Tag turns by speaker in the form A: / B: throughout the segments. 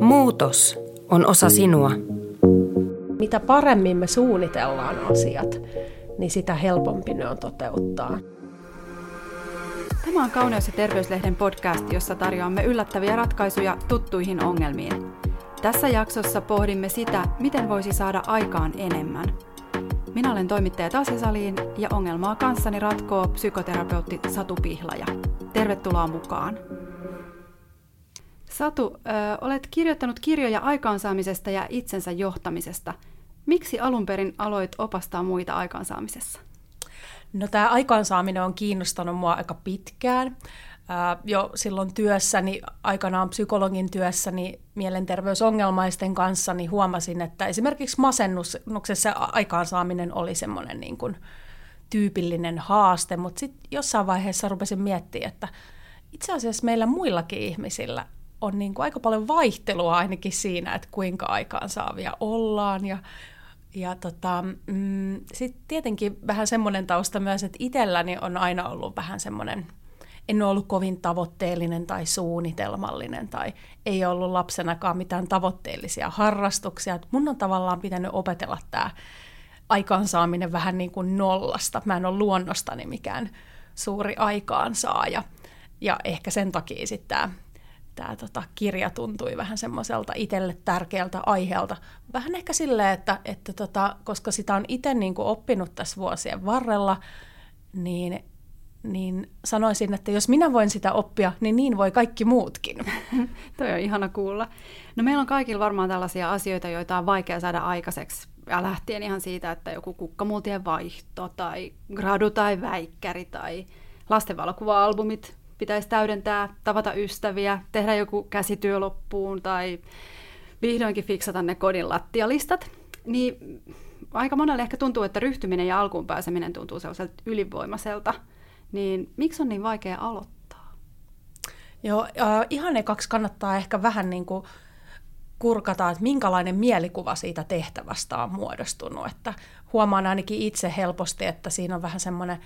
A: Muutos on osa sinua.
B: Mitä paremmin me suunnitellaan asiat, niin sitä helpompi ne on toteuttaa.
C: Tämä on Kauneus- ja terveyslehden podcast, jossa tarjoamme yllättäviä ratkaisuja tuttuihin ongelmiin. Tässä jaksossa pohdimme sitä, miten voisi saada aikaan enemmän. Minä olen toimittaja Tasja Saliin ja ongelmaa kanssani ratkoo psykoterapeutti Satu Pihlaja. Tervetuloa mukaan! Satu, ö, olet kirjoittanut kirjoja aikaansaamisesta ja itsensä johtamisesta. Miksi alun perin aloit opastaa muita aikaansaamisessa?
B: No tämä aikaansaaminen on kiinnostanut mua aika pitkään. jo silloin työssäni, aikanaan psykologin työssäni mielenterveysongelmaisten kanssa, niin huomasin, että esimerkiksi masennuksessa aikaansaaminen oli semmoinen niin kuin tyypillinen haaste, mutta sitten jossain vaiheessa rupesin miettimään, että itse asiassa meillä muillakin ihmisillä on niin kuin aika paljon vaihtelua ainakin siinä, että kuinka aikaansaavia ollaan ja ja tota, mm, sitten tietenkin vähän semmoinen tausta myös, että itselläni on aina ollut vähän semmoinen, en ole ollut kovin tavoitteellinen tai suunnitelmallinen tai ei ollut lapsenakaan mitään tavoitteellisia harrastuksia. Et mun on tavallaan pitänyt opetella tämä aikaansaaminen vähän niin kuin nollasta. Mä en ole luonnostani mikään suuri aikaansaaja. Ja ehkä sen takia sitten tämä tämä tota, kirja tuntui vähän semmoiselta itselle tärkeältä aiheelta. Vähän ehkä silleen, että, että tota, koska sitä on itse niin kuin oppinut tässä vuosien varrella, niin, niin sanoisin, että jos minä voin sitä oppia, niin niin voi kaikki muutkin.
C: Toi on ihana kuulla. No meillä on kaikilla varmaan tällaisia asioita, joita on vaikea saada aikaiseksi. Ja lähtien ihan siitä, että joku kukkamultien vaihto tai gradu tai väikkäri tai lastenvalokuva-albumit pitäisi täydentää, tavata ystäviä, tehdä joku käsityö loppuun tai vihdoinkin fiksata ne kodin lattialistat, niin aika monelle ehkä tuntuu, että ryhtyminen ja alkuun pääseminen tuntuu sellaiselta ylivoimaiselta. Niin miksi on niin vaikea aloittaa?
B: Joo, äh, ihan ekaksi kannattaa ehkä vähän niin kuin kurkata, että minkälainen mielikuva siitä tehtävästä on muodostunut. Että huomaan ainakin itse helposti, että siinä on vähän semmoinen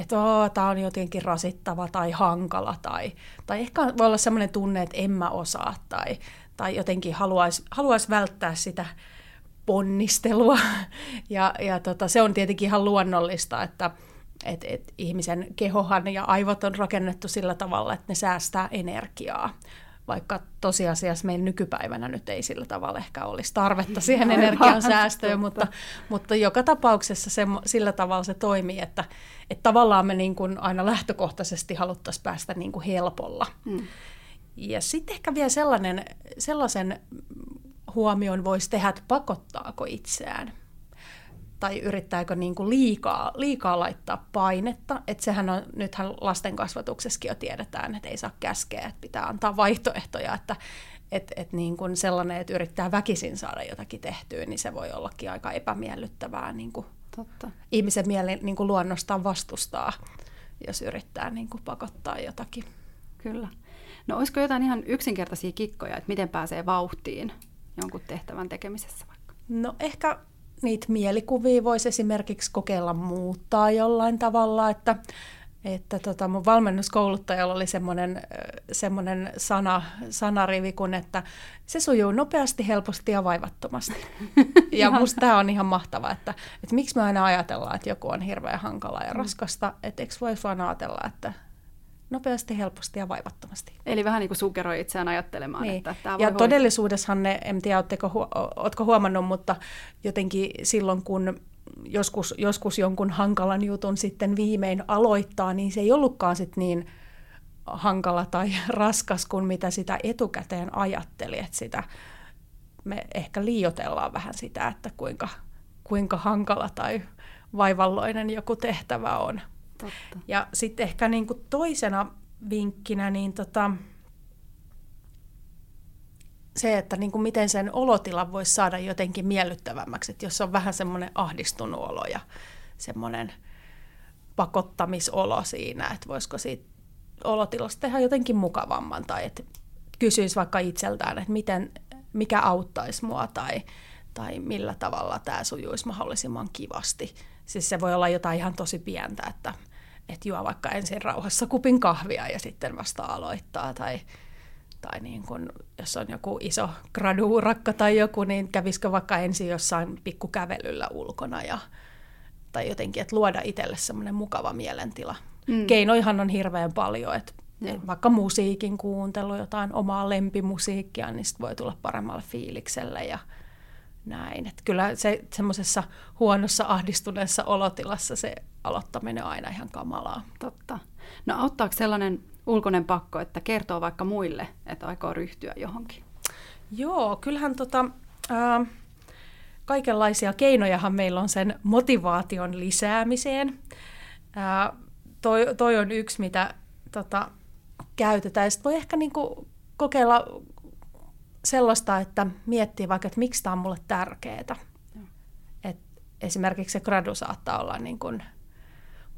B: että tämä on jotenkin rasittava tai hankala, tai, tai ehkä voi olla sellainen tunne, että en mä osaa, tai, tai jotenkin haluaisi haluais välttää sitä ponnistelua. Ja, ja tota, se on tietenkin ihan luonnollista, että et, et ihmisen kehohan ja aivot on rakennettu sillä tavalla, että ne säästää energiaa vaikka tosiasiassa meidän nykypäivänä nyt ei sillä tavalla ehkä olisi tarvetta siihen energian säästöön, mutta, mutta joka tapauksessa se, sillä tavalla se toimii, että, että tavallaan me niin kuin aina lähtökohtaisesti haluttaisiin päästä niin kuin helpolla. Hmm. Ja sitten ehkä vielä sellainen, sellaisen huomion voisi tehdä, että pakottaako itseään tai yrittääkö niin kuin liikaa, liikaa laittaa painetta. Että sehän on, nythän lasten kasvatuksessakin jo tiedetään, että ei saa käskeä, että pitää antaa vaihtoehtoja, että et, et niin kuin sellainen, että yrittää väkisin saada jotakin tehtyä, niin se voi ollakin aika epämiellyttävää niin kuin Totta. ihmisen mieli niin kuin luonnostaan vastustaa, jos yrittää niin kuin pakottaa jotakin.
C: Kyllä. No olisiko jotain ihan yksinkertaisia kikkoja, että miten pääsee vauhtiin jonkun tehtävän tekemisessä vaikka?
B: No ehkä niitä mielikuvia voisi esimerkiksi kokeilla muuttaa jollain tavalla, että että tota, mun valmennuskouluttajalla oli semmoinen, semmoinen sana, sanarivi, kun että se sujuu nopeasti, helposti ja vaivattomasti. ja musta tämä on ihan mahtava, että, että miksi me aina ajatellaan, että joku on hirveän hankala ja mm. raskasta, että eikö voi vaan ajatella, että nopeasti, helposti ja vaivattomasti.
C: Eli vähän niin kuin sukeroi itseään ajattelemaan, niin. että tämä
B: voi Ja hoitaa. todellisuudessahan ne, en tiedä, oletko huomannut, mutta jotenkin silloin, kun joskus, joskus jonkun hankalan jutun sitten viimein aloittaa, niin se ei ollutkaan sitten niin hankala tai raskas kuin mitä sitä etukäteen ajatteli, että sitä me ehkä liiotellaan vähän sitä, että kuinka, kuinka hankala tai vaivalloinen joku tehtävä on. Totta. Ja sitten ehkä niin kuin toisena vinkkinä niin tota, se, että niin kuin miten sen olotilan voisi saada jotenkin miellyttävämmäksi, että jos on vähän semmoinen ahdistunut olo ja semmoinen pakottamisolo siinä, että voisiko siitä olotilasta tehdä jotenkin mukavamman tai että kysyisi vaikka itseltään, että miten, mikä auttaisi mua tai, tai millä tavalla tämä sujuisi mahdollisimman kivasti. Siis se voi olla jotain ihan tosi pientä, että että juo vaikka ensin rauhassa kupin kahvia ja sitten vasta aloittaa tai, tai niin kun, jos on joku iso graduurakka tai joku, niin kävisikö vaikka ensin jossain pikkukävelyllä ulkona ja, tai jotenkin, että luoda itselle semmoinen mukava mielentila. Mm. Keinoihan on hirveän paljon, että Joo. vaikka musiikin kuuntelu, jotain omaa lempimusiikkia, niin sit voi tulla paremmalle fiilikselle ja näin. Et kyllä se semmoisessa huonossa ahdistuneessa olotilassa se aloittaminen on aina ihan kamalaa.
C: Totta. No auttaako sellainen ulkoinen pakko, että kertoo vaikka muille, että aikoo ryhtyä johonkin?
B: Joo, kyllähän tota, ää, kaikenlaisia keinojahan meillä on sen motivaation lisäämiseen. Ää, toi, toi on yksi, mitä tota, käytetään. Sitten voi ehkä niinku kokeilla sellaista, että miettii vaikka, että miksi tämä on mulle tärkeää. Et esimerkiksi se gradu saattaa olla niin kuin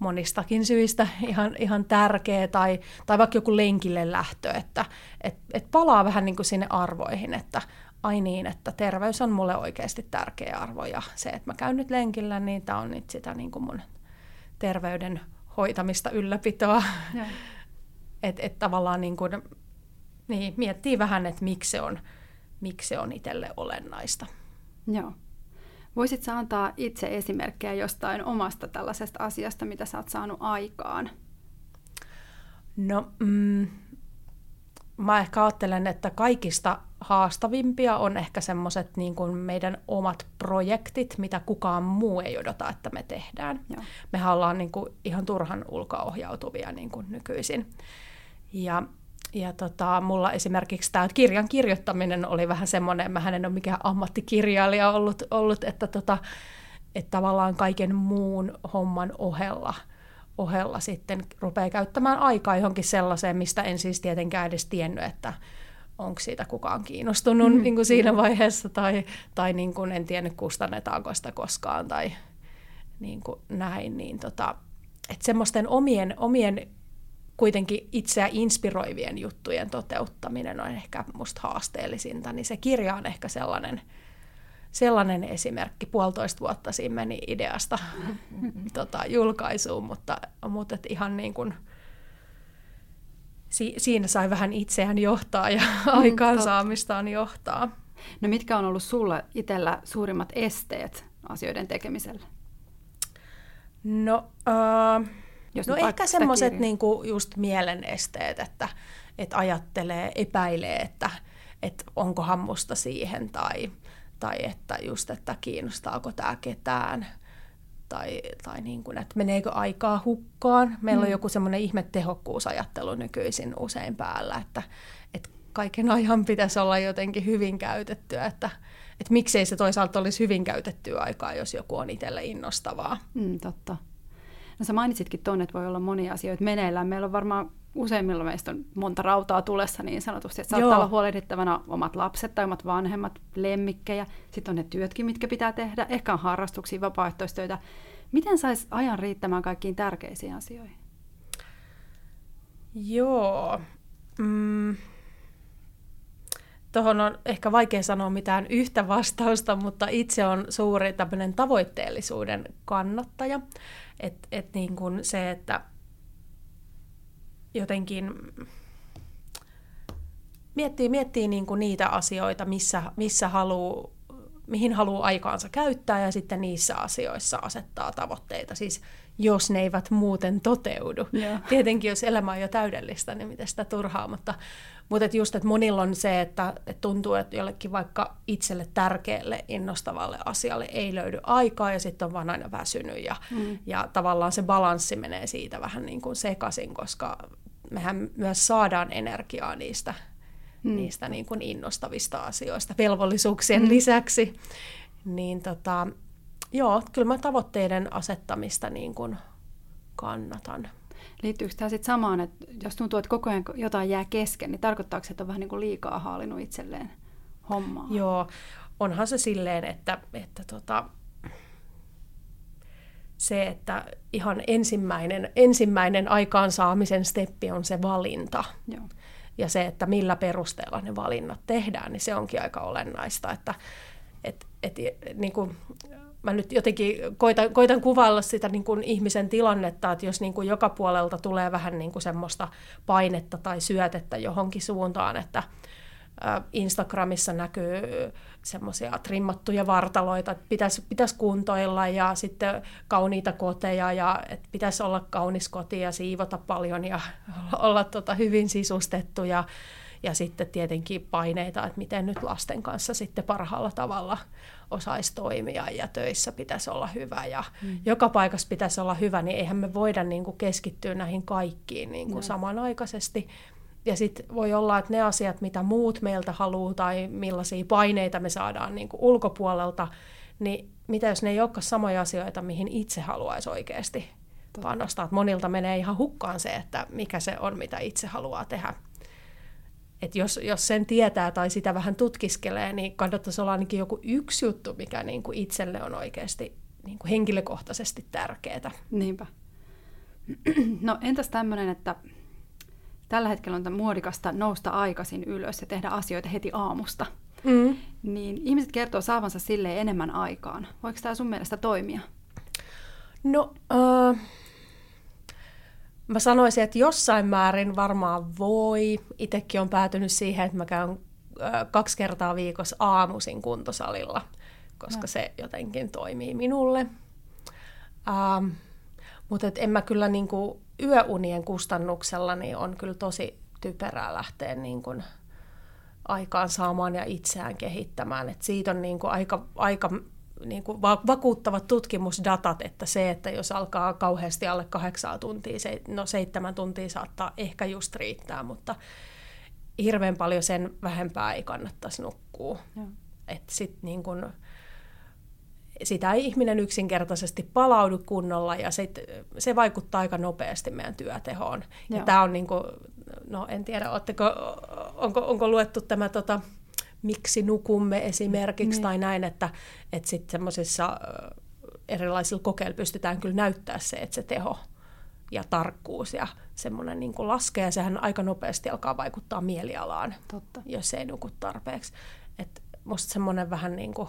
B: monistakin syistä ihan, ihan tärkeä, tai, tai vaikka joku lenkille lähtö, että et, et palaa vähän niin kuin sinne arvoihin, että ai niin, että terveys on mulle oikeasti tärkeä arvo, ja se, että mä käyn nyt lenkillä, niin tämä on nyt sitä niin kuin mun terveyden hoitamista, ylläpitoa. että et tavallaan niin kuin, niin, miettii vähän, että miksi se on, miksi se on itselle olennaista.
C: Joo. Voisitko antaa itse esimerkkejä jostain omasta tällaisesta asiasta, mitä sä oot saanut aikaan?
B: No, mm, mä ehkä ajattelen, että kaikista haastavimpia on ehkä semmoiset niin kuin meidän omat projektit, mitä kukaan muu ei odota, että me tehdään. Joo. Mehän ollaan niin kuin ihan turhan ulkoohjautuvia niin kuin nykyisin. Ja ja tota, mulla esimerkiksi tämä kirjan kirjoittaminen oli vähän semmoinen, mä en ole mikään ammattikirjailija ollut, ollut että, tota, että tavallaan kaiken muun homman ohella, ohella sitten rupeaa käyttämään aikaa johonkin sellaiseen, mistä en siis tietenkään edes tiennyt, että onko siitä kukaan kiinnostunut mm. niin kuin siinä vaiheessa, tai, tai niin kuin en tiennyt kustannetaanko sitä koskaan, tai niin kuin näin, niin tota, että semmoisten omien, omien kuitenkin itseä inspiroivien juttujen toteuttaminen on ehkä musta haasteellisinta, niin se kirja on ehkä sellainen, sellainen esimerkki. Puolitoista vuotta siinä meni ideasta tota, julkaisuun, mutta, mutta et ihan niin kuin, si, siinä sai vähän itseään johtaa ja mm, aikaansaamistaan johtaa.
C: No mitkä on ollut sulla itsellä suurimmat esteet asioiden tekemiselle?
B: No, uh, jos no ehkä semmoiset niinku just mielenesteet, että, että ajattelee, epäilee, että, että onkohan musta siihen tai, tai että just, että kiinnostaako tämä ketään tai, tai niin kuin, että meneekö aikaa hukkaan. Meillä mm. on joku semmoinen ihme tehokkuusajattelu nykyisin usein päällä, että, että kaiken ajan pitäisi olla jotenkin hyvin käytettyä, että, että miksei se toisaalta olisi hyvin käytettyä aikaa, jos joku on itselle innostavaa.
C: Mm, totta. No sä mainitsitkin tuonne, että voi olla monia asioita meneillään. Meillä on varmaan useimmilla meistä on monta rautaa tulessa niin sanotusti, että saattaa Joo. olla huolehdittavana omat lapset tai omat vanhemmat, lemmikkejä. Sitten on ne työtkin, mitkä pitää tehdä. Ehkä on harrastuksia, vapaaehtoistöitä. Miten saisi ajan riittämään kaikkiin tärkeisiin asioihin?
B: Joo. Mm. Tuohon on ehkä vaikea sanoa mitään yhtä vastausta, mutta itse on suuri tämmöinen tavoitteellisuuden kannattaja. Että et niin kuin se, että jotenkin miettii, miettii niin kuin niitä asioita, missä, missä haluu, mihin haluaa aikaansa käyttää ja sitten niissä asioissa asettaa tavoitteita. Siis jos ne eivät muuten toteudu. Yeah. Tietenkin jos elämä on jo täydellistä, niin miten sitä turhaa, mutta, mutta et just, että monilla on se, että, että tuntuu, että jollekin vaikka itselle tärkeälle, innostavalle asialle ei löydy aikaa ja sitten on vaan aina väsynyt ja, mm. ja tavallaan se balanssi menee siitä vähän niin kuin sekaisin, koska mehän myös saadaan energiaa niistä, mm. niistä niin kuin innostavista asioista velvollisuuksien mm. lisäksi. Niin tota, joo, kyllä mä tavoitteiden asettamista niin kuin kannatan.
C: Liittyykö tämä sitten samaan, että jos tuntuu, että koko ajan jotain jää kesken, niin tarkoittaako se, että on vähän niin kuin liikaa haalinut itselleen hommaa?
B: Joo, onhan se silleen, että, että tota, se, että ihan ensimmäinen, ensimmäinen aikaansaamisen steppi on se valinta. Joo. Ja se, että millä perusteella ne valinnat tehdään, niin se onkin aika olennaista. Että et, et, niin kuin, mä nyt jotenkin koitan, koitan kuvailla sitä niin kuin ihmisen tilannetta, että jos niin kuin joka puolelta tulee vähän niin kuin semmoista painetta tai syötettä johonkin suuntaan, että Instagramissa näkyy semmoisia trimmattuja vartaloita, että pitäisi, pitäisi kuntoilla ja sitten kauniita koteja ja että pitäisi olla kaunis koti ja siivota paljon ja olla tota hyvin sisustettu ja, ja sitten tietenkin paineita, että miten nyt lasten kanssa sitten parhaalla tavalla osaisi toimia ja töissä pitäisi olla hyvä ja mm. joka paikassa pitäisi olla hyvä, niin eihän me voida niin kuin keskittyä näihin kaikkiin niin kuin no. samanaikaisesti. Ja sitten voi olla, että ne asiat, mitä muut meiltä haluaa tai millaisia paineita me saadaan niin kuin ulkopuolelta, niin mitä jos ne ei olekaan samoja asioita, mihin itse haluaisi oikeasti panostaa. Että monilta menee ihan hukkaan se, että mikä se on, mitä itse haluaa tehdä. Et jos, jos sen tietää tai sitä vähän tutkiskelee, niin kannattaisi olla ainakin joku yksi juttu, mikä niin kuin itselle on oikeasti niin kuin henkilökohtaisesti tärkeää.
C: Niinpä. No entäs tämmöinen, että tällä hetkellä on muodikasta nousta aikaisin ylös ja tehdä asioita heti aamusta. Mm. Niin ihmiset kertoo saavansa sille enemmän aikaan. Voiko tämä sun mielestä toimia?
B: No, uh, mä sanoisin, että jossain määrin varmaan voi. Itsekin on päätynyt siihen, että mä käyn uh, kaksi kertaa viikossa aamuisin kuntosalilla, koska no. se jotenkin toimii minulle. Uh, mutta en mä kyllä niinku yöunien kustannuksella niin on kyllä tosi typerää lähteä niin kuin aikaan saamaan ja itseään kehittämään. Et siitä on niin kuin aika, aika niin kuin vakuuttavat tutkimusdatat, että se, että jos alkaa kauheasti alle kahdeksaa tuntia, se, no seitsemän tuntia saattaa ehkä just riittää, mutta hirveän paljon sen vähempää ei kannattaisi nukkua. Että sit niin kuin, sitä ei ihminen yksinkertaisesti palaudu kunnolla ja sit, se vaikuttaa aika nopeasti meidän työtehoon. Joo. Ja tämä on niin kuin, no en tiedä, ootteko, onko, onko luettu tämä tota, miksi nukumme esimerkiksi niin. tai näin, että, että sitten semmoisissa erilaisilla kokeilla pystytään kyllä näyttää se, että se teho ja tarkkuus ja semmoinen niin kuin laskee, ja sehän aika nopeasti alkaa vaikuttaa mielialaan, Totta. jos ei nuku tarpeeksi. että musta semmoinen vähän niin kuin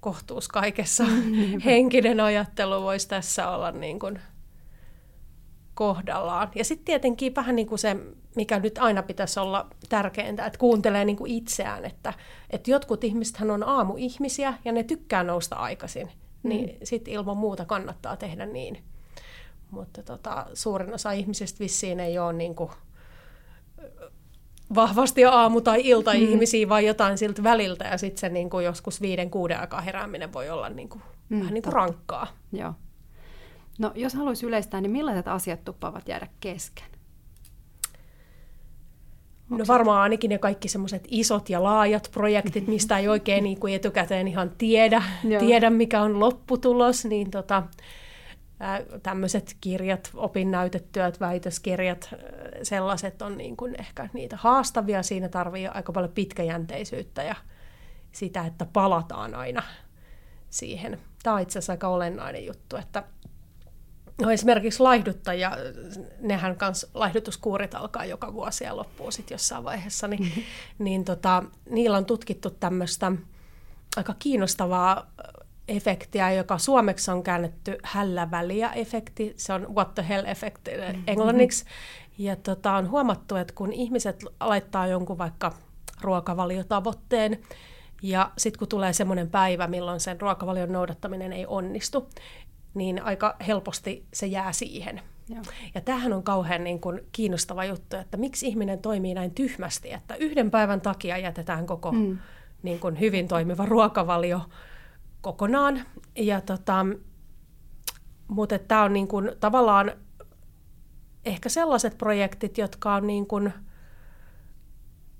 B: kohtuus kaikessa. Mm, Henkinen ajattelu voisi tässä olla niin kuin kohdallaan. Ja sitten tietenkin vähän niin kuin se, mikä nyt aina pitäisi olla tärkeintä, että kuuntelee niin kuin itseään, että, että jotkut ihmisethän on aamuihmisiä ja ne tykkää nousta aikaisin, mm. niin sitten ilman muuta kannattaa tehdä niin. Mutta tota, suurin osa ihmisistä vissiin ei ole niin kuin vahvasti aamu- tai ilta-ihmisiä, mm. vaan jotain siltä väliltä, ja sitten se niin kuin joskus viiden, kuuden aikaa herääminen voi olla niin kuin, mm, vähän niin kuin rankkaa.
C: Joo. No, jos haluaisi yleistää, niin millaiset asiat tuppaavat jäädä kesken?
B: No varmaan ainakin ne kaikki semmoiset isot ja laajat projektit, mistä ei oikein niin kuin etukäteen ihan tiedä, tiedä, mikä on lopputulos, niin tota, tämmöiset kirjat, opinnäytetyöt, väitöskirjat, sellaiset on niin kuin ehkä niitä haastavia. Siinä tarvii aika paljon pitkäjänteisyyttä ja sitä, että palataan aina siihen. Tämä on itse asiassa aika olennainen juttu, että no esimerkiksi laihduttajia, nehän kans laihdutuskuurit alkaa joka vuosi ja loppuu sitten jossain vaiheessa, niin, niin tota, niillä on tutkittu tämmöistä aika kiinnostavaa efektiä, joka suomeksi on käännetty hälläväliä efekti. Se on what the hell effect mm-hmm. englanniksi. Ja tota, on huomattu, että kun ihmiset laittaa jonkun vaikka ruokavaliotavoitteen, ja sitten kun tulee semmoinen päivä, milloin sen ruokavalion noudattaminen ei onnistu, niin aika helposti se jää siihen. Joo. Ja tämähän on kauhean niin kuin kiinnostava juttu, että miksi ihminen toimii näin tyhmästi, että yhden päivän takia jätetään koko mm. niin kuin hyvin toimiva ruokavalio kokonaan. Ja tota, mutta tämä on niin kuin, tavallaan ehkä sellaiset projektit, jotka on niin kuin,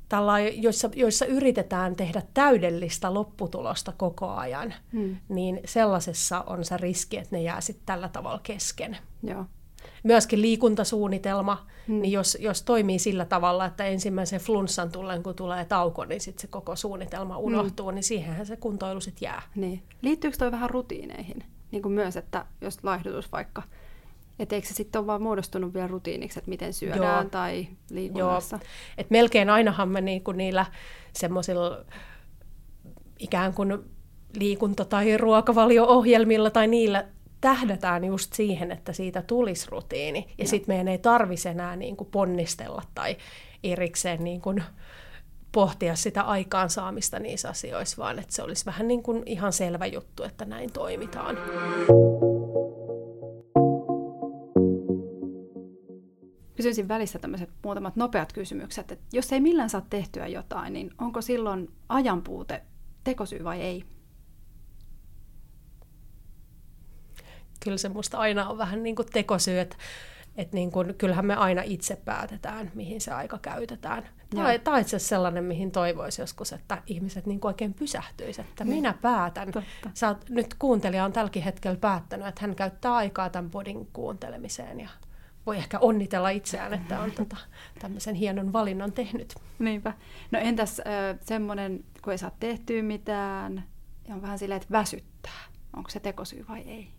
B: tällä, joissa, joissa yritetään tehdä täydellistä lopputulosta koko ajan, hmm. niin sellaisessa on se riski, että ne jää sitten tällä tavalla kesken. Joo. Myöskin liikuntasuunnitelma, hmm. niin jos, jos toimii sillä tavalla, että ensimmäisen flunssan tullen, kun tulee tauko, niin sitten se koko suunnitelma hmm. unohtuu, hmm. niin siihenhän se kuntoilu sitten jää.
C: Niin. Liittyykö toi vähän rutiineihin? Niin kuin myös, että jos laihdutus vaikka että eikö se sitten ole vaan muodostunut vielä rutiiniksi, että miten syödään Joo. tai liikunnassa? Joo.
B: Et melkein ainahan me niinku niillä semmoisilla ikään kuin liikunta- tai ruokavalio-ohjelmilla tai niillä tähdätään just siihen, että siitä tulisi rutiini. Ja sitten meidän ei tarvitsisi enää niin kuin ponnistella tai erikseen niin kuin pohtia sitä aikaansaamista niissä asioissa, vaan että se olisi vähän niin kuin ihan selvä juttu, että näin toimitaan.
C: Kysyisin välissä tämmöiset muutamat nopeat kysymykset, että jos ei millään saa tehtyä jotain, niin onko silloin ajanpuute tekosyy vai ei?
B: Kyllä se musta aina on vähän niin kuin tekosyy, että, että niin kuin, kyllähän me aina itse päätetään, mihin se aika käytetään. Tämä, tämä on itse asiassa sellainen, mihin toivoisi joskus, että ihmiset niin kuin oikein pysähtyisivät, että minä päätän. Totta. Sä oot, nyt kuuntelija on tälläkin hetkellä päättänyt, että hän käyttää aikaa tämän podin kuuntelemiseen ja voi ehkä onnitella itseään, että on tota, tämmöisen hienon valinnan tehnyt.
C: Niinpä. No entäs äh, semmoinen, kun ei saa tehtyä mitään, ja on vähän silleen, että väsyttää. Onko se tekosyy vai ei?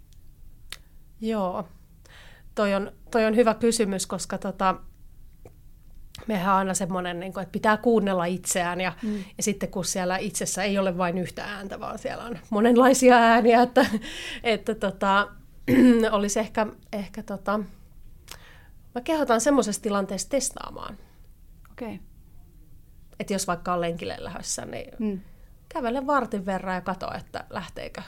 B: Joo, toi on, toi on hyvä kysymys, koska tota, mehän on aina semmoinen, niin kuin, että pitää kuunnella itseään ja, mm. ja sitten kun siellä itsessä ei ole vain yhtä ääntä, vaan siellä on monenlaisia ääniä, että, että tota, olisi ehkä, ehkä tota, Mä kehotan semmoisessa tilanteessa testaamaan.
C: Okei. Okay.
B: Että jos vaikka on lenkille lähdössä, niin mm. kävele vartin verran ja katso, että lähteekö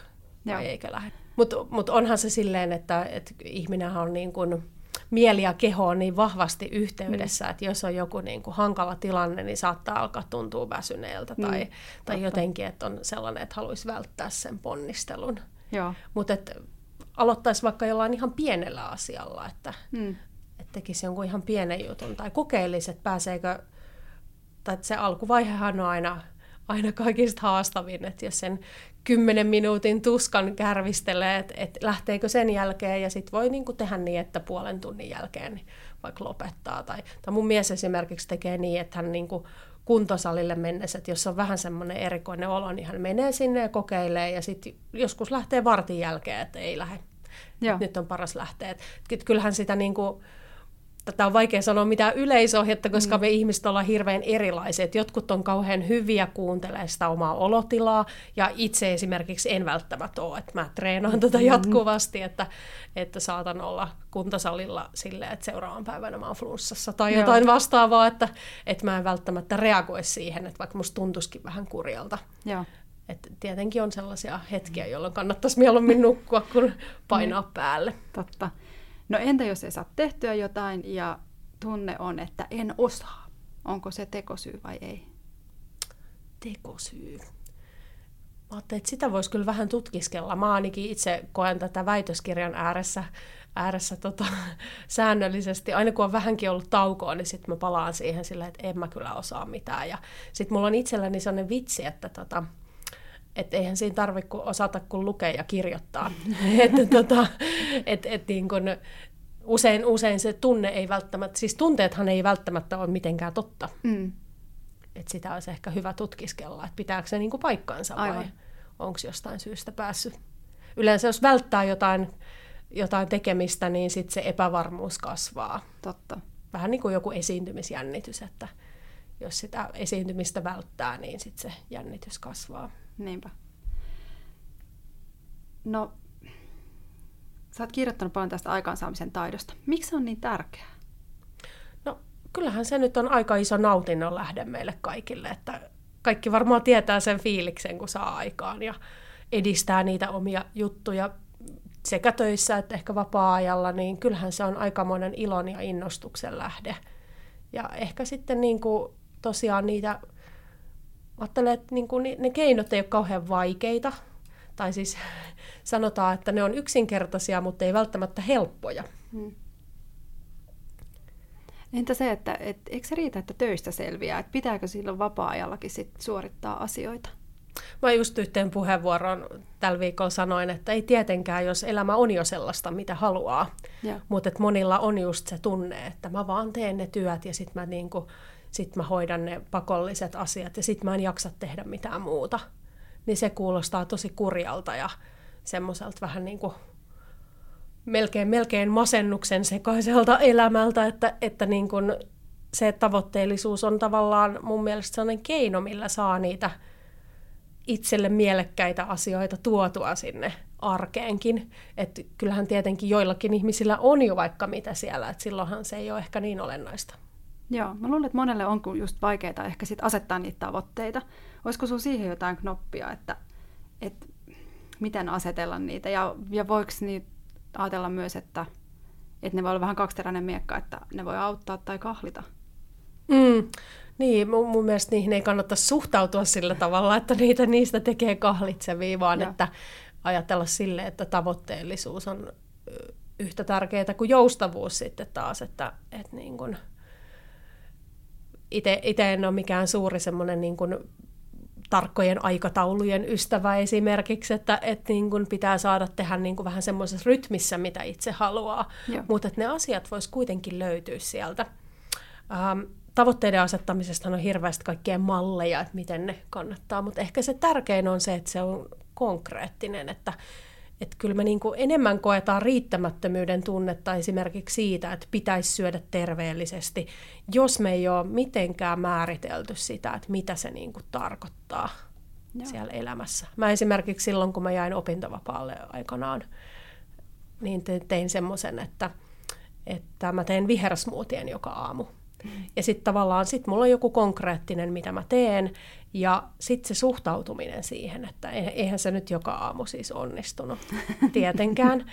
B: vai Joo. eikö lähde. Mutta mut onhan se silleen, että, että ihminen on niin kuin, mieli ja keho on niin vahvasti yhteydessä, mm. että jos on joku niin kuin hankala tilanne, niin saattaa alkaa tuntua väsyneeltä mm. tai, tai jotenkin, että on sellainen, että haluaisi välttää sen ponnistelun. Mutta aloittaisi vaikka jollain ihan pienellä asialla, että mm että tekisi jonkun ihan pienen jutun tai kokeilisi, että pääseekö, tai että se alkuvaihehan on aina, aina kaikista haastavin, että jos sen kymmenen minuutin tuskan kärvistelee, että, että lähteekö sen jälkeen ja sitten voi niin kuin tehdä niin, että puolen tunnin jälkeen niin vaikka lopettaa. Tai, tai mun mies esimerkiksi tekee niin, että hän niin kuin kuntosalille mennessä, että jos on vähän semmoinen erikoinen olo, niin hän menee sinne ja kokeilee ja sitten joskus lähtee vartin jälkeen, että ei lähde. Joo. Nyt on paras lähteä. Et kyllähän sitä niin kuin, tätä on vaikea sanoa mitään yleisohjetta, koska mm. me ihmiset ollaan hirveän erilaisia. Et jotkut on kauhean hyviä kuuntelemaan sitä omaa olotilaa, ja itse esimerkiksi en välttämättä ole, että mä treenaan tätä mm. jatkuvasti, että, että saatan olla kuntosalilla silleen, että seuraavan päivänä mä oon flunssassa tai Joo. jotain vastaavaa, että, että mä en välttämättä reagoi siihen, että vaikka musta tuntuisikin vähän kurjalta.
C: Joo.
B: Et tietenkin on sellaisia hetkiä, jolloin kannattaisi mieluummin nukkua kuin painaa niin. päälle.
C: Totta. No entä jos ei saa tehtyä jotain ja tunne on, että en osaa? Onko se tekosyy vai ei?
B: Tekosyy. Mä että sitä voisi kyllä vähän tutkiskella. Mä ainakin itse koen tätä väitöskirjan ääressä, ääressä tota, säännöllisesti. Aina kun on vähänkin ollut taukoa, niin sitten mä palaan siihen sillä, että en mä kyllä osaa mitään. Ja sitten mulla on itselläni sellainen vitsi, että tota, että eihän siinä tarvitse osata kuin lukea ja kirjoittaa. että tota, et, et niin kun, usein, usein se tunne ei välttämättä, siis tunteethan ei välttämättä ole mitenkään totta. Mm. Et sitä olisi ehkä hyvä tutkiskella, että pitääkö se niinku paikkaansa Aivan. vai onko jostain syystä päässyt. Yleensä jos välttää jotain, jotain tekemistä, niin sit se epävarmuus kasvaa.
C: Totta.
B: Vähän niin kuin joku esiintymisjännitys, että jos sitä esiintymistä välttää, niin sit se jännitys kasvaa.
C: Niinpä. No, sä oot kirjoittanut paljon tästä aikaansaamisen taidosta. Miksi se on niin tärkeää?
B: No, kyllähän se nyt on aika iso nautinnon lähde meille kaikille, että kaikki varmaan tietää sen fiiliksen, kun saa aikaan ja edistää niitä omia juttuja sekä töissä että ehkä vapaa-ajalla, niin kyllähän se on aikamoinen ilon ja innostuksen lähde. Ja ehkä sitten niin kuin tosiaan niitä ajattelen, että niin kuin ne keinot ei ole kauhean vaikeita. Tai siis sanotaan, että ne on yksinkertaisia, mutta ei välttämättä helppoja. Hmm.
C: Entä se, että et, eikö se riitä, että töistä selviää? Että pitääkö silloin vapaa-ajallakin sit suorittaa asioita?
B: Mä just yhteen puheenvuoron tällä viikolla sanoin, että ei tietenkään, jos elämä on jo sellaista, mitä haluaa. Mutta monilla on just se tunne, että mä vaan teen ne työt ja sitten mä niinku sitten mä hoidan ne pakolliset asiat ja sitten mä en jaksa tehdä mitään muuta. Niin se kuulostaa tosi kurjalta ja semmoiselta vähän niin kuin melkein, melkein masennuksen sekaiselta elämältä, että, että niin kuin se tavoitteellisuus on tavallaan mun mielestä sellainen keino, millä saa niitä itselle mielekkäitä asioita tuotua sinne arkeenkin. Että kyllähän tietenkin joillakin ihmisillä on jo vaikka mitä siellä, että silloinhan se ei ole ehkä niin olennaista.
C: Joo, mä luulen, että monelle on just vaikeaa ehkä sit asettaa niitä tavoitteita. Olisiko sinulla siihen jotain knoppia, että, että miten asetella niitä ja, ja voiko niitä ajatella myös, että, että ne voi olla vähän kaksiteräinen miekka, että ne voi auttaa tai kahlita?
B: Mm, niin, mun, mun mielestä niihin ei kannata suhtautua sillä tavalla, että niitä niistä tekee kahlitsevia, vaan ja. että ajatella sille, että tavoitteellisuus on yhtä tärkeää kuin joustavuus sitten taas, että, että niin kuin, itse en ole mikään suuri semmoinen niin kuin tarkkojen aikataulujen ystävä esimerkiksi, että, että niin kuin pitää saada tehdä niin kuin vähän semmoisessa rytmissä, mitä itse haluaa, mutta että ne asiat vois kuitenkin löytyä sieltä. Ähm, tavoitteiden asettamisesta on hirveästi kaikkea malleja, että miten ne kannattaa, mutta ehkä se tärkein on se, että se on konkreettinen, että, että kyllä me niin kuin enemmän koetaan riittämättömyyden tunnetta esimerkiksi siitä, että pitäisi syödä terveellisesti, jos me ei ole mitenkään määritelty sitä, että mitä se niin kuin tarkoittaa Joo. siellä elämässä. Mä esimerkiksi silloin, kun mä jäin opintovapaalle aikanaan, niin tein semmoisen, että, että mä teen vihersmuutien joka aamu. Ja sitten tavallaan sit mulla on joku konkreettinen, mitä mä teen, ja sitten se suhtautuminen siihen, että eihän se nyt joka aamu siis onnistunut tietenkään.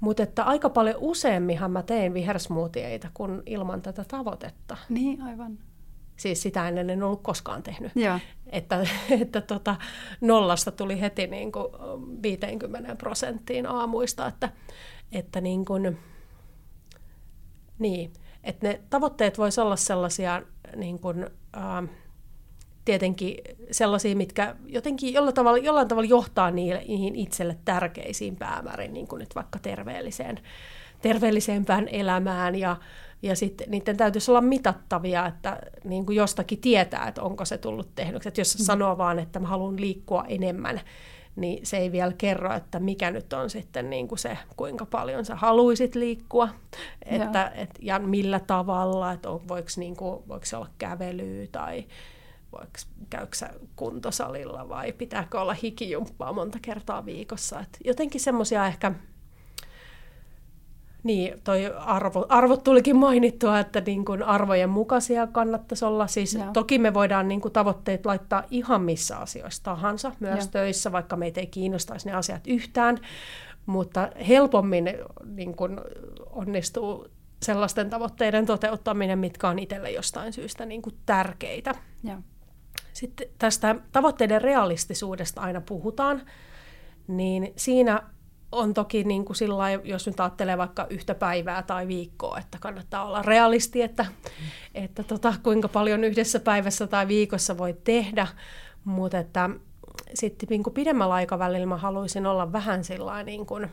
B: Mutta että aika paljon useamminhan mä teen vihersmuutieita kuin ilman tätä tavoitetta.
C: Niin, aivan.
B: Siis sitä ennen en ollut koskaan tehnyt. Ja. Että, että tota, nollasta tuli heti niin kuin 50 prosenttiin aamuista, että, että niin kuin, niin, että ne tavoitteet voisi olla sellaisia niin kuin, äh, tietenkin sellaisia, mitkä jotenkin jollain tavalla, jollain tavalla johtaa niihin itselle tärkeisiin päämääriin, niin kuin nyt vaikka terveelliseen, terveellisempään elämään ja, ja sitten niiden täytyisi olla mitattavia, että niin kuin jostakin tietää, että onko se tullut tehdyksi. Että jos mm. sanoo vaan, että mä haluan liikkua enemmän, niin se ei vielä kerro, että mikä nyt on sitten niin kuin se, kuinka paljon sä haluisit liikkua että, et, ja millä tavalla, että on, voiko, niin kuin, voiko se olla kävelyä tai voiko käykö sä kuntosalilla vai pitääkö olla hikijumppaa monta kertaa viikossa. Et jotenkin semmoisia ehkä niin, toi arvo, arvot tulikin mainittua, että niin kuin arvojen mukaisia kannattaisi olla. Siis Joo. toki me voidaan niin kuin tavoitteet laittaa ihan missä asioissa tahansa, myös Joo. töissä, vaikka meitä ei kiinnostaisi ne asiat yhtään. Mutta helpommin niin kuin onnistuu sellaisten tavoitteiden toteuttaminen, mitkä on itselle jostain syystä niin kuin tärkeitä. Joo. Sitten tästä tavoitteiden realistisuudesta aina puhutaan, niin siinä on toki niin kuin sillä jos nyt ajattelee vaikka yhtä päivää tai viikkoa, että kannattaa olla realisti, että, että tota, kuinka paljon yhdessä päivässä tai viikossa voi tehdä, mutta että sitten niin kuin pidemmällä aikavälillä mä haluaisin olla vähän sillä niin kuin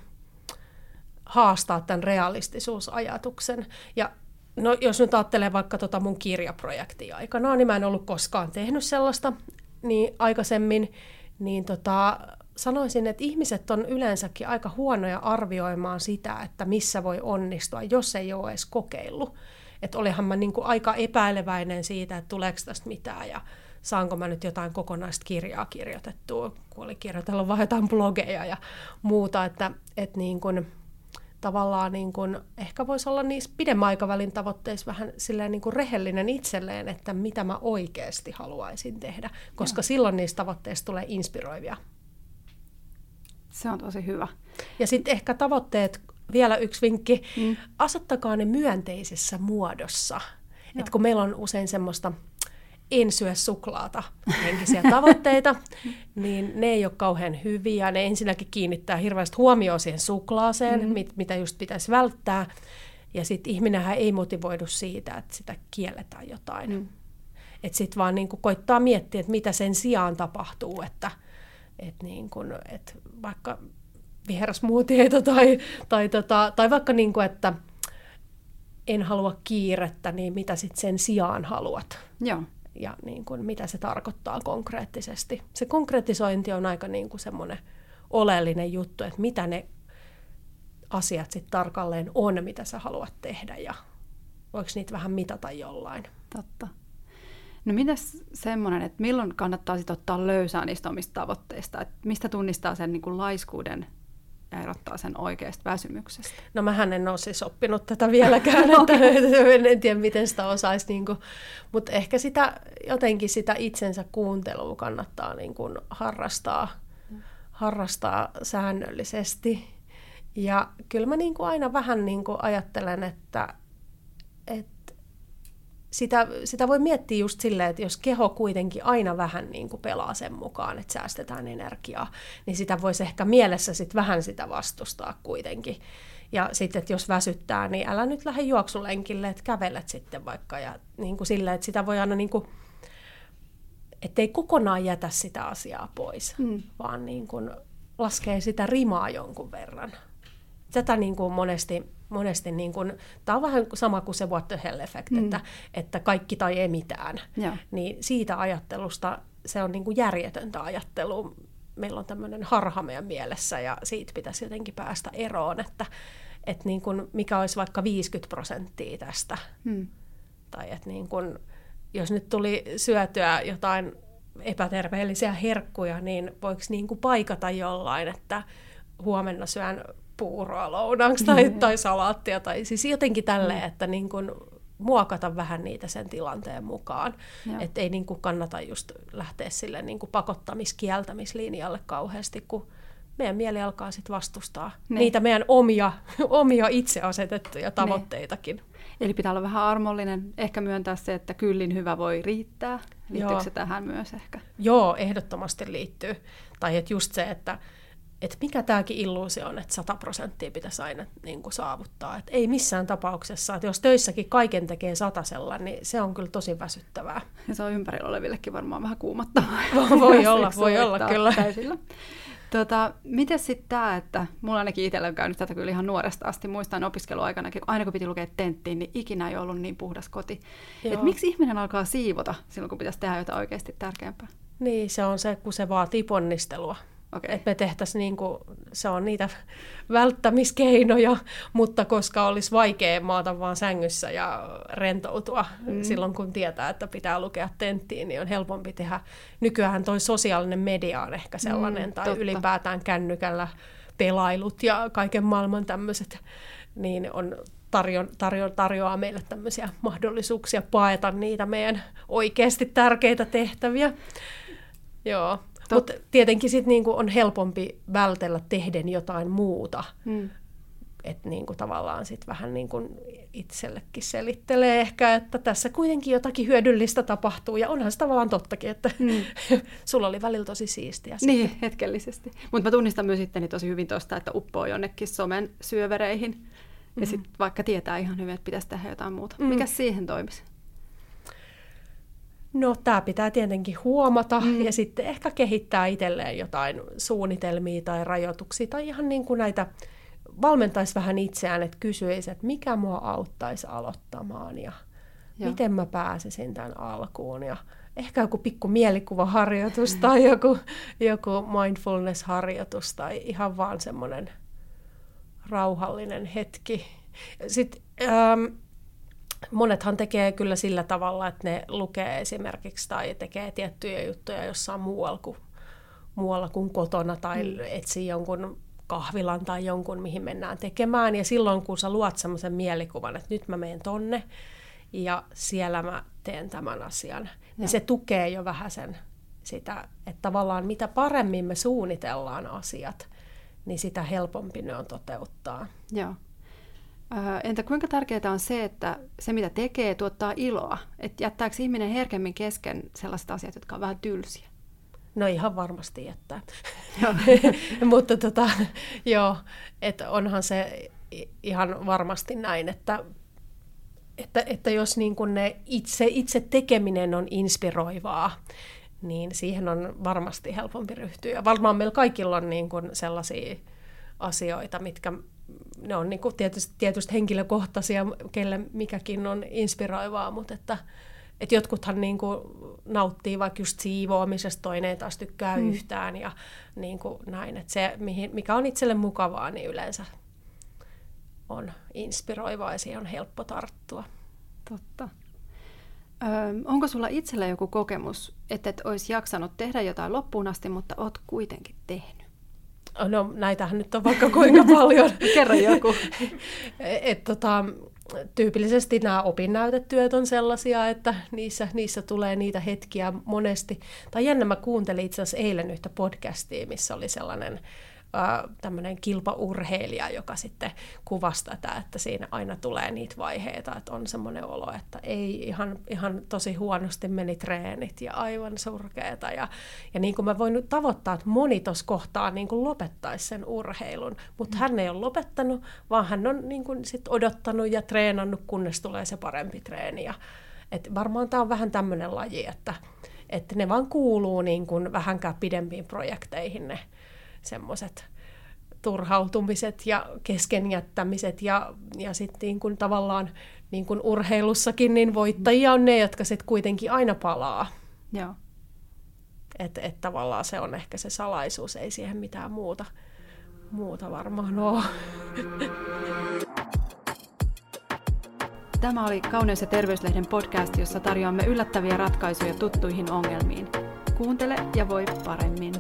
B: haastaa tämän realistisuusajatuksen. Ja no, jos nyt ajattelee vaikka tota mun kirjaprojektia aikanaan, niin mä en ollut koskaan tehnyt sellaista niin aikaisemmin, niin tota, sanoisin, että ihmiset on yleensäkin aika huonoja arvioimaan sitä, että missä voi onnistua, jos ei ole edes kokeillut. Että olihan mä niin kuin aika epäileväinen siitä, että tuleeko tästä mitään ja saanko mä nyt jotain kokonaista kirjaa kirjoitettua, kun oli kirjoitellut vain jotain blogeja ja muuta, että, että niin kuin, tavallaan niin kuin, ehkä voisi olla niissä pidemmän aikavälin tavoitteissa vähän silleen niin kuin rehellinen itselleen, että mitä mä oikeasti haluaisin tehdä, koska Joo. silloin niistä tavoitteista tulee inspiroivia.
C: Se on tosi hyvä.
B: Ja sitten ehkä tavoitteet, vielä yksi vinkki, mm. asettakaa ne myönteisessä muodossa. Et kun meillä on usein semmoista en syö suklaata henkisiä tavoitteita, niin ne ei ole kauhean hyviä. Ne ensinnäkin kiinnittää hirveästi huomioon siihen suklaaseen, mm. mit, mitä just pitäisi välttää. Ja sitten ihminenhän ei motivoidu siitä, että sitä kielletään jotain. Mm. Että sitten vaan niin koittaa miettiä, että mitä sen sijaan tapahtuu, että et niin kun, et vaikka viherasmuutieita tai, tai, tota, tai vaikka niin kuin, että en halua kiirettä, niin mitä sitten sen sijaan haluat? Joo ja niin kuin, mitä se tarkoittaa konkreettisesti. Se konkretisointi on aika niin kuin semmoinen oleellinen juttu, että mitä ne asiat sitten tarkalleen on, mitä sä haluat tehdä ja voiko niitä vähän mitata jollain.
C: Totta. No mitäs semmoinen, että milloin kannattaa sitten ottaa löysää niistä omista tavoitteista? Että mistä tunnistaa sen niin kuin laiskuuden ja erottaa sen oikeasta väsymyksestä?
B: No mähän en ole siis oppinut tätä vieläkään, että en tiedä miten sitä osaisi, niin kuin, mutta ehkä sitä, jotenkin sitä itsensä kuuntelua kannattaa niin kuin harrastaa, harrastaa säännöllisesti. Ja kyllä mä niin kuin aina vähän niin kuin ajattelen, että, että sitä, sitä voi miettiä just silleen, että jos keho kuitenkin aina vähän niin kuin pelaa sen mukaan, että säästetään energiaa, niin sitä voisi ehkä mielessä sit vähän sitä vastustaa kuitenkin. Ja sitten, että jos väsyttää, niin älä nyt lähde juoksulenkille, että kävelet sitten vaikka. Ja niin kuin silleen, että sitä voi aina niin kuin, ettei kokonaan jätä sitä asiaa pois, mm. vaan niin kuin laskee sitä rimaa jonkun verran. Tätä niin kuin monesti monesti niin kuin, tämä on vähän sama kuin se what the hell effect, mm. että, että kaikki tai ei mitään. Ja. Niin siitä ajattelusta se on niin kuin järjetöntä ajattelua. Meillä on tämmöinen harha meidän mielessä ja siitä pitäisi jotenkin päästä eroon, että, että niin kuin, mikä olisi vaikka 50 prosenttia tästä. Mm. Tai että niin kuin, jos nyt tuli syötyä jotain epäterveellisiä herkkuja, niin voiko niin kuin paikata jollain, että huomenna syön puuroa lounaksi tai, mm. tai salaattia. Tai siis jotenkin tälleen, mm. että niin kuin muokata vähän niitä sen tilanteen mukaan. Että ei niin kuin kannata just lähteä sille niin kuin pakottamis-kieltämislinjalle kauheasti, kun meidän mieli alkaa sitten vastustaa ne. niitä meidän omia, omia itse asetettuja tavoitteitakin. Ne.
C: Eli pitää olla vähän armollinen, ehkä myöntää se, että kyllin hyvä voi riittää. Liittyykö Joo. se tähän myös ehkä?
B: Joo, ehdottomasti liittyy. Tai että just se, että että mikä tämäkin illuusio on, että 100 prosenttia pitäisi aina niin kuin saavuttaa. Et ei missään tapauksessa, että jos töissäkin kaiken tekee satasella, niin se on kyllä tosi väsyttävää.
C: Ja se on ympärillä olevillekin varmaan vähän kuumottavaa.
B: Voi olla, voi olla kyllä.
C: Täysillä. Tota, miten sitten tämä, että mulla ainakin itsellä on käynyt tätä kyllä ihan nuoresta asti, muistan opiskeluaikanakin, aina kun piti lukea tenttiin, niin ikinä ei ollut niin puhdas koti. Et miksi ihminen alkaa siivota silloin, kun pitäisi tehdä jotain oikeasti tärkeämpää?
B: Niin, se on se, kun se vaatii ponnistelua. Okay. Että me tehtäisiin, niin kuin, se on niitä välttämiskeinoja, mutta koska olisi vaikea maata vaan sängyssä ja rentoutua mm. silloin, kun tietää, että pitää lukea tenttiin, niin on helpompi tehdä. Nykyään toi sosiaalinen media on ehkä sellainen, mm, tai totta. ylipäätään kännykällä pelailut ja kaiken maailman tämmöiset, niin on tarjo, tarjo, tarjoaa meille tämmöisiä mahdollisuuksia paeta niitä meidän oikeasti tärkeitä tehtäviä. Joo. Mutta tietenkin sit niinku on helpompi vältellä tehden jotain muuta. Mm. Että niinku tavallaan sit vähän niinku itsellekin selittelee ehkä, että tässä kuitenkin jotakin hyödyllistä tapahtuu. Ja onhan se tavallaan tottakin, että mm. sulla oli välillä tosi siistiä.
C: Niin, sitten. hetkellisesti. Mutta mä tunnistan myös itteni tosi hyvin tuosta, että uppoo jonnekin somen syövereihin. Ja mm-hmm. sitten vaikka tietää ihan hyvin, että pitäisi tehdä jotain muuta. Mm. Mikä siihen toimisi?
B: No tämä pitää tietenkin huomata mm. ja sitten ehkä kehittää itselleen jotain suunnitelmia tai rajoituksia tai ihan niin kuin näitä valmentaisi vähän itseään, että kysyisi, että mikä mua auttaisi aloittamaan ja Joo. miten mä pääsisin tämän alkuun ja ehkä joku pikku mielikuvaharjoitus tai joku, joku mindfulness-harjoitus tai ihan vaan semmoinen rauhallinen hetki. Sitten ähm, monethan tekee kyllä sillä tavalla, että ne lukee esimerkiksi tai tekee tiettyjä juttuja jossain muualla kuin, muualla kuin kotona tai mm. etsii jonkun kahvilan tai jonkun, mihin mennään tekemään. Ja silloin, kun sä luot semmoisen mielikuvan, että nyt mä menen tonne ja siellä mä teen tämän asian, niin ja. niin se tukee jo vähän sen sitä, että tavallaan mitä paremmin me suunnitellaan asiat, niin sitä helpompi ne on toteuttaa.
C: Joo. Entä kuinka tärkeää on se, että se mitä tekee tuottaa iloa? Että jättääkö ihminen herkemmin kesken sellaiset asiat, jotka on vähän tylsiä?
B: No ihan varmasti jättää. Mutta tota, joo, että onhan se ihan varmasti näin, että, että, että jos niin kun ne itse, itse tekeminen on inspiroivaa, niin siihen on varmasti helpompi ryhtyä. Ja varmaan meillä kaikilla on niin kun sellaisia asioita, mitkä ne on niin kuin tietysti, tietysti henkilökohtaisia, kelle mikäkin on inspiroivaa, mutta että, että jotkuthan niin kuin nauttii vaikka just siivoamisesta, toinen ei taas tykkää mm. yhtään ja niin kuin näin. Että se, mikä on itselle mukavaa, niin yleensä on inspiroivaa ja siihen on helppo tarttua.
C: Totta. Öö, onko sulla itsellä joku kokemus, että et olisi jaksanut tehdä jotain loppuun asti, mutta oot kuitenkin tehnyt?
B: No näitähän nyt on vaikka kuinka paljon.
C: Kerro joku.
B: Et, tota, tyypillisesti nämä opinnäytetyöt on sellaisia, että niissä, niissä tulee niitä hetkiä monesti. Tai jännä, mä kuuntelin itse asiassa eilen yhtä podcastia, missä oli sellainen tämmöinen kilpaurheilija, joka sitten kuvasi tätä, että siinä aina tulee niitä vaiheita, että on semmoinen olo, että ei ihan, ihan tosi huonosti meni treenit ja aivan surkeeta. Ja, ja niin kuin mä voin tavoittaa, että moni tuossa kohtaa niin kuin lopettaisi sen urheilun, mutta mm. hän ei ole lopettanut, vaan hän on niin kuin sit odottanut ja treenannut, kunnes tulee se parempi treeni. Ja, et varmaan tämä on vähän tämmöinen laji, että, että ne vaan kuuluu niin kuin vähänkään pidempiin projekteihin ne, semmoiset turhautumiset ja keskenjättämiset ja, ja sitten niin kuin tavallaan niin kuin urheilussakin niin voittajia on ne, jotka sitten kuitenkin aina palaa.
C: Joo.
B: Että et tavallaan se on ehkä se salaisuus, ei siihen mitään muuta, muuta varmaan ole.
C: Tämä oli Kauneus- ja terveyslehden podcast, jossa tarjoamme yllättäviä ratkaisuja tuttuihin ongelmiin. Kuuntele ja voi paremmin.